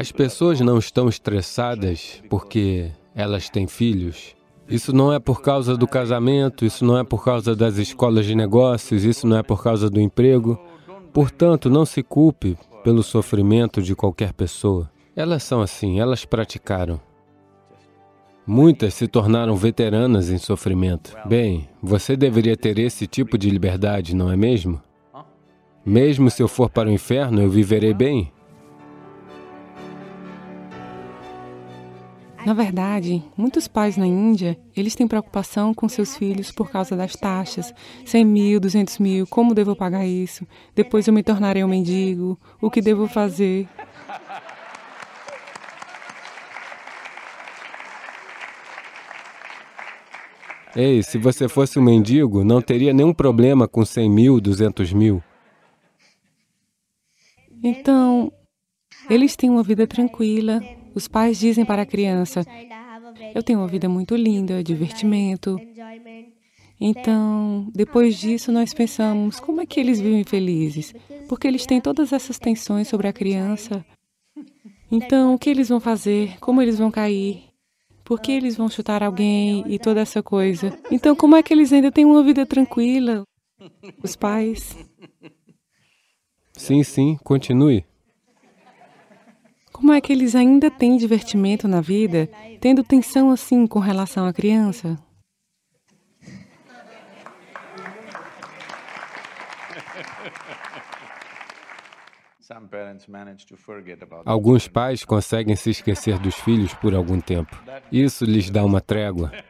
As pessoas não estão estressadas porque elas têm filhos. Isso não é por causa do casamento, isso não é por causa das escolas de negócios, isso não é por causa do emprego. Portanto, não se culpe pelo sofrimento de qualquer pessoa. Elas são assim, elas praticaram. Muitas se tornaram veteranas em sofrimento. Bem, você deveria ter esse tipo de liberdade, não é mesmo? Mesmo se eu for para o inferno, eu viverei bem? Na verdade, muitos pais na Índia, eles têm preocupação com seus filhos por causa das taxas. 100 mil, 200 mil, como devo pagar isso? Depois eu me tornarei um mendigo, o que devo fazer? Ei, se você fosse um mendigo, não teria nenhum problema com 100 mil, 200 mil. Então, eles têm uma vida tranquila, os pais dizem para a criança: Eu tenho uma vida muito linda, divertimento. Então, depois disso, nós pensamos: como é que eles vivem felizes? Porque eles têm todas essas tensões sobre a criança. Então, o que eles vão fazer? Como eles vão cair? Por que eles vão chutar alguém e toda essa coisa? Então, como é que eles ainda têm uma vida tranquila? Os pais. Sim, sim, continue. Como é que eles ainda têm divertimento na vida, tendo tensão assim com relação à criança? Alguns pais conseguem se esquecer dos filhos por algum tempo. Isso lhes dá uma trégua.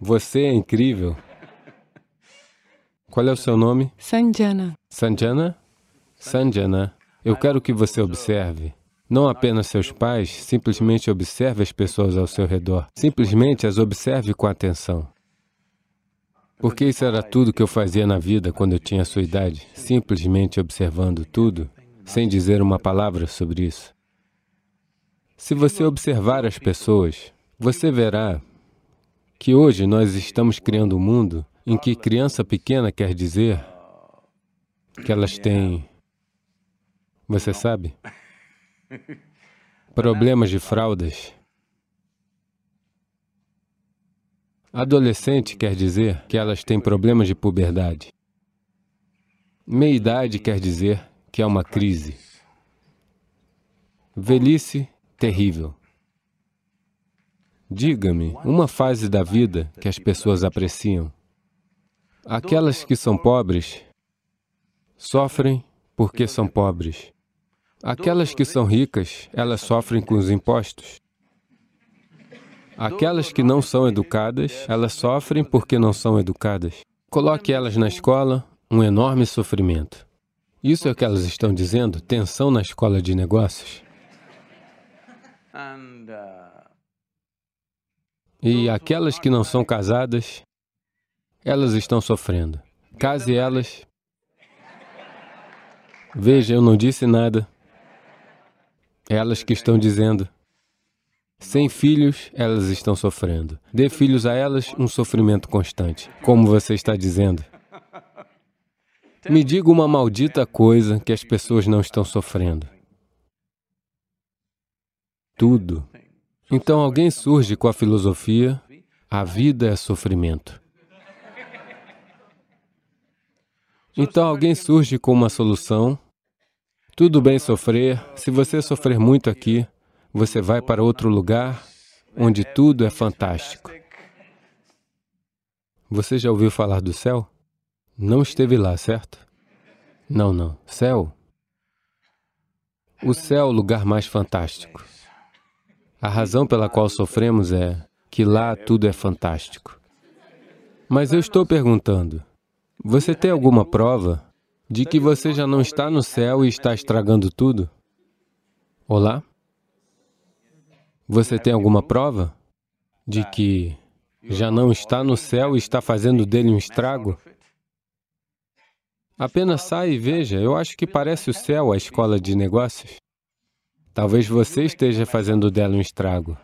Você é incrível. Qual é o seu nome? Sanjana. Sanjana? Sanjana, eu quero que você observe. Não apenas seus pais, simplesmente observe as pessoas ao seu redor. Simplesmente as observe com atenção. Porque isso era tudo que eu fazia na vida quando eu tinha a sua idade, simplesmente observando tudo, sem dizer uma palavra sobre isso. Se você observar as pessoas, você verá que hoje nós estamos criando um mundo em que criança pequena quer dizer que elas têm você sabe? Problemas de fraldas. Adolescente quer dizer que elas têm problemas de puberdade. Meia-idade quer dizer que é uma crise. Velhice terrível. Diga-me uma fase da vida que as pessoas apreciam. Aquelas que são pobres sofrem porque são pobres. Aquelas que são ricas, elas sofrem com os impostos. Aquelas que não são educadas, elas sofrem porque não são educadas. Coloque elas na escola, um enorme sofrimento. Isso é o que elas estão dizendo? Tensão na escola de negócios? E aquelas que não são casadas, elas estão sofrendo. Case elas. Veja, eu não disse nada. Elas que estão dizendo. Sem filhos, elas estão sofrendo. Dê filhos a elas um sofrimento constante, como você está dizendo. Me diga uma maldita coisa que as pessoas não estão sofrendo. Tudo. Então alguém surge com a filosofia: a vida é sofrimento. Então alguém surge com uma solução tudo bem sofrer, se você sofrer muito aqui, você vai para outro lugar onde tudo é fantástico. Você já ouviu falar do céu? Não esteve lá, certo? Não, não. Céu. O céu é o lugar mais fantástico. A razão pela qual sofremos é que lá tudo é fantástico. Mas eu estou perguntando, você tem alguma prova de que você já não está no céu e está estragando tudo? Olá? Você tem alguma prova de que já não está no céu e está fazendo dele um estrago? Apenas saia e veja, eu acho que parece o céu a escola de negócios. Talvez você esteja fazendo dela um estrago.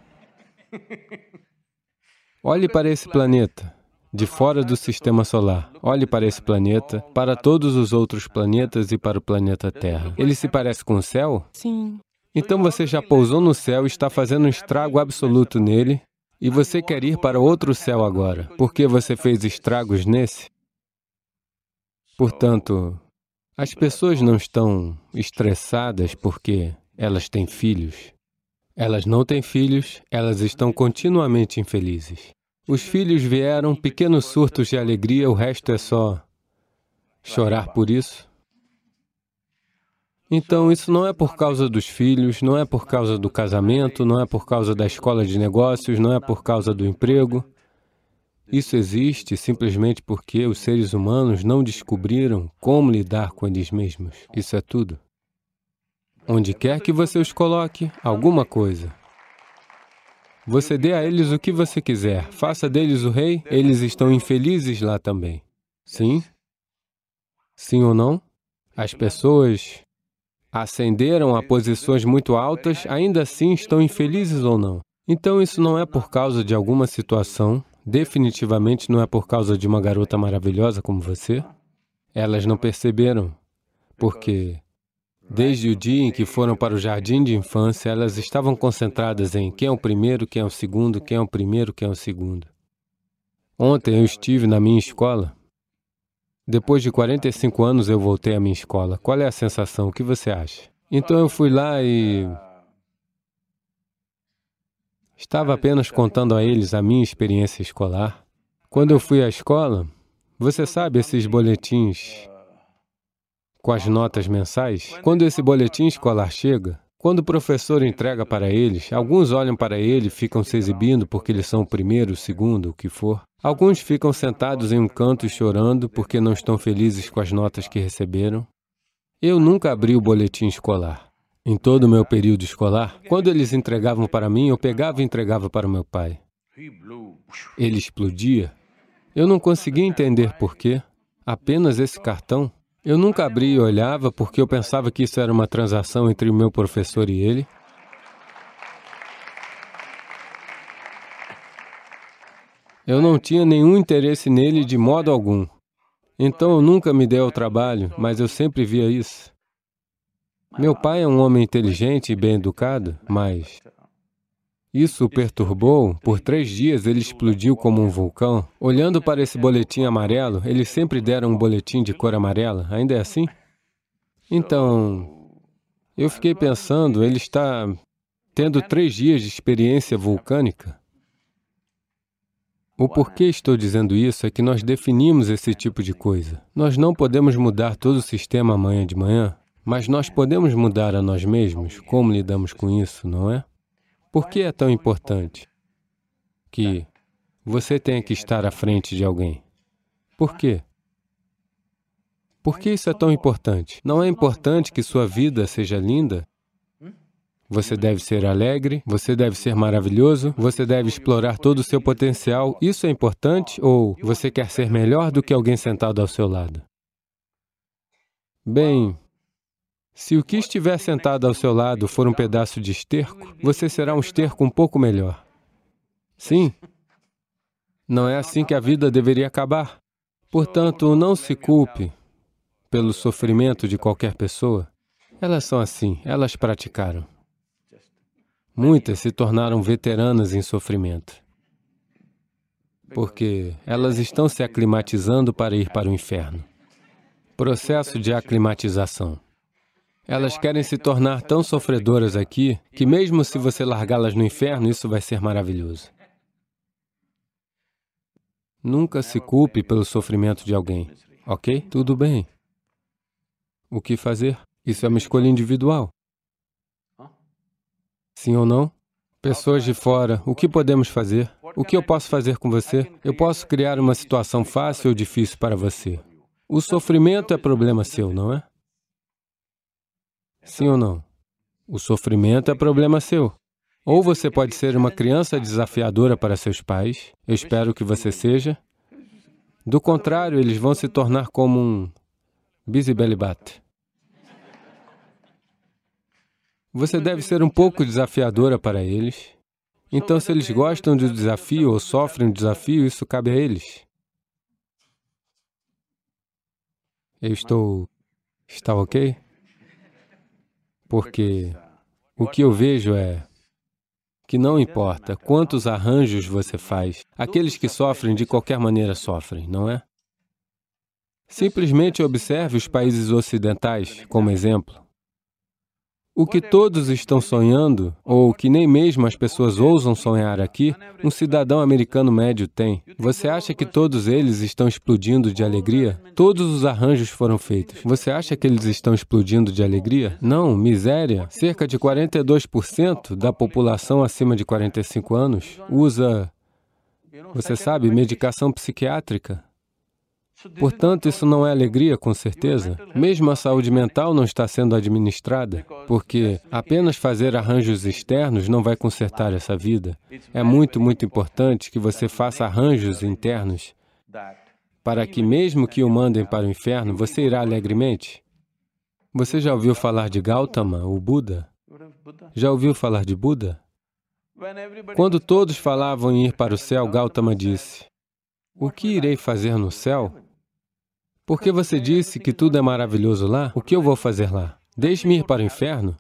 Olhe para esse planeta. De fora do sistema solar. Olhe para esse planeta, para todos os outros planetas e para o planeta Terra. Ele se parece com o céu? Sim. Então você já pousou no céu e está fazendo um estrago absoluto nele, e você quer ir para outro céu agora, porque você fez estragos nesse? Portanto, as pessoas não estão estressadas porque elas têm filhos. Elas não têm filhos, elas estão continuamente infelizes. Os filhos vieram, pequenos surtos de alegria, o resto é só chorar por isso. Então, isso não é por causa dos filhos, não é por causa do casamento, não é por causa da escola de negócios, não é por causa do emprego. Isso existe simplesmente porque os seres humanos não descobriram como lidar com eles mesmos. Isso é tudo. Onde quer que você os coloque, alguma coisa. Você dê a eles o que você quiser, faça deles o rei, eles estão infelizes lá também. Sim? Sim ou não? As pessoas ascenderam a posições muito altas, ainda assim estão infelizes ou não? Então isso não é por causa de alguma situação, definitivamente não é por causa de uma garota maravilhosa como você. Elas não perceberam, porque Desde o dia em que foram para o jardim de infância, elas estavam concentradas em quem é o primeiro, quem é o segundo, quem é o primeiro, quem é o segundo. Ontem eu estive na minha escola. Depois de 45 anos eu voltei à minha escola. Qual é a sensação? O que você acha? Então eu fui lá e estava apenas contando a eles a minha experiência escolar. Quando eu fui à escola, você sabe esses boletins com as notas mensais, quando esse boletim escolar chega, quando o professor entrega para eles, alguns olham para ele e ficam se exibindo porque eles são o primeiro, o segundo, o que for. Alguns ficam sentados em um canto chorando porque não estão felizes com as notas que receberam. Eu nunca abri o boletim escolar. Em todo o meu período escolar, quando eles entregavam para mim, eu pegava e entregava para o meu pai. Ele explodia. Eu não conseguia entender por quê. Apenas esse cartão eu nunca abri e olhava porque eu pensava que isso era uma transação entre o meu professor e ele. Eu não tinha nenhum interesse nele de modo algum. Então eu nunca me dei ao trabalho, mas eu sempre via isso. Meu pai é um homem inteligente e bem educado, mas isso o perturbou. Por três dias ele explodiu como um vulcão. Olhando para esse boletim amarelo, eles sempre deram um boletim de cor amarela. Ainda é assim? Então, eu fiquei pensando, ele está tendo três dias de experiência vulcânica. O porquê estou dizendo isso é que nós definimos esse tipo de coisa. Nós não podemos mudar todo o sistema amanhã de manhã, mas nós podemos mudar a nós mesmos, como lidamos com isso, não é? Por que é tão importante que você tenha que estar à frente de alguém? Por quê? Por que isso é tão importante? Não é importante que sua vida seja linda? Você deve ser alegre, você deve ser maravilhoso, você deve explorar todo o seu potencial. Isso é importante ou você quer ser melhor do que alguém sentado ao seu lado? Bem, se o que estiver sentado ao seu lado for um pedaço de esterco, você será um esterco um pouco melhor. Sim. Não é assim que a vida deveria acabar. Portanto, não se culpe pelo sofrimento de qualquer pessoa. Elas são assim, elas praticaram. Muitas se tornaram veteranas em sofrimento. Porque elas estão se aclimatizando para ir para o inferno. Processo de aclimatização. Elas querem se tornar tão sofredoras aqui que, mesmo se você largá-las no inferno, isso vai ser maravilhoso. Nunca se culpe pelo sofrimento de alguém, ok? Tudo bem. O que fazer? Isso é uma escolha individual. Sim ou não? Pessoas de fora, o que podemos fazer? O que eu posso fazer com você? Eu posso criar uma situação fácil ou difícil para você. O sofrimento é problema seu, não é? Sim ou não? O sofrimento é problema seu. Ou você pode ser uma criança desafiadora para seus pais, eu espero que você seja. Do contrário, eles vão se tornar como um bisibelibat. Você deve ser um pouco desafiadora para eles. Então, se eles gostam de um desafio ou sofrem um desafio, isso cabe a eles. Eu estou... está ok? Porque o que eu vejo é que não importa quantos arranjos você faz, aqueles que sofrem de qualquer maneira sofrem, não é? Simplesmente observe os países ocidentais como exemplo. O que todos estão sonhando, ou que nem mesmo as pessoas ousam sonhar aqui, um cidadão americano médio tem. Você acha que todos eles estão explodindo de alegria? Todos os arranjos foram feitos. Você acha que eles estão explodindo de alegria? Não, miséria. Cerca de 42% da população acima de 45 anos usa, você sabe, medicação psiquiátrica. Portanto, isso não é alegria, com certeza. Mesmo a saúde mental não está sendo administrada, porque apenas fazer arranjos externos não vai consertar essa vida. É muito, muito importante que você faça arranjos internos para que, mesmo que o mandem para o inferno, você irá alegremente. Você já ouviu falar de Gautama, o Buda? Já ouviu falar de Buda? Quando todos falavam em ir para o céu, Gautama disse, o que irei fazer no céu? Porque você disse que tudo é maravilhoso lá, o que eu vou fazer lá? Deixe-me ir para o inferno?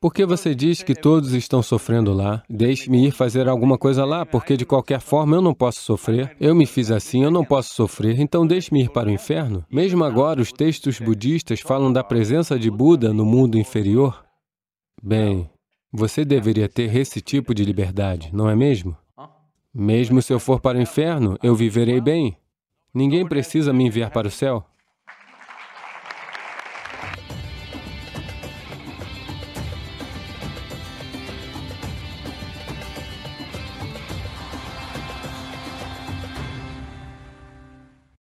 Porque você diz que todos estão sofrendo lá, deixe-me ir fazer alguma coisa lá, porque de qualquer forma eu não posso sofrer, eu me fiz assim, eu não posso sofrer, então deixe-me ir para o inferno? Mesmo agora, os textos budistas falam da presença de Buda no mundo inferior. Bem, você deveria ter esse tipo de liberdade, não é mesmo? Mesmo se eu for para o inferno, eu viverei bem. Ninguém precisa me enviar para o céu.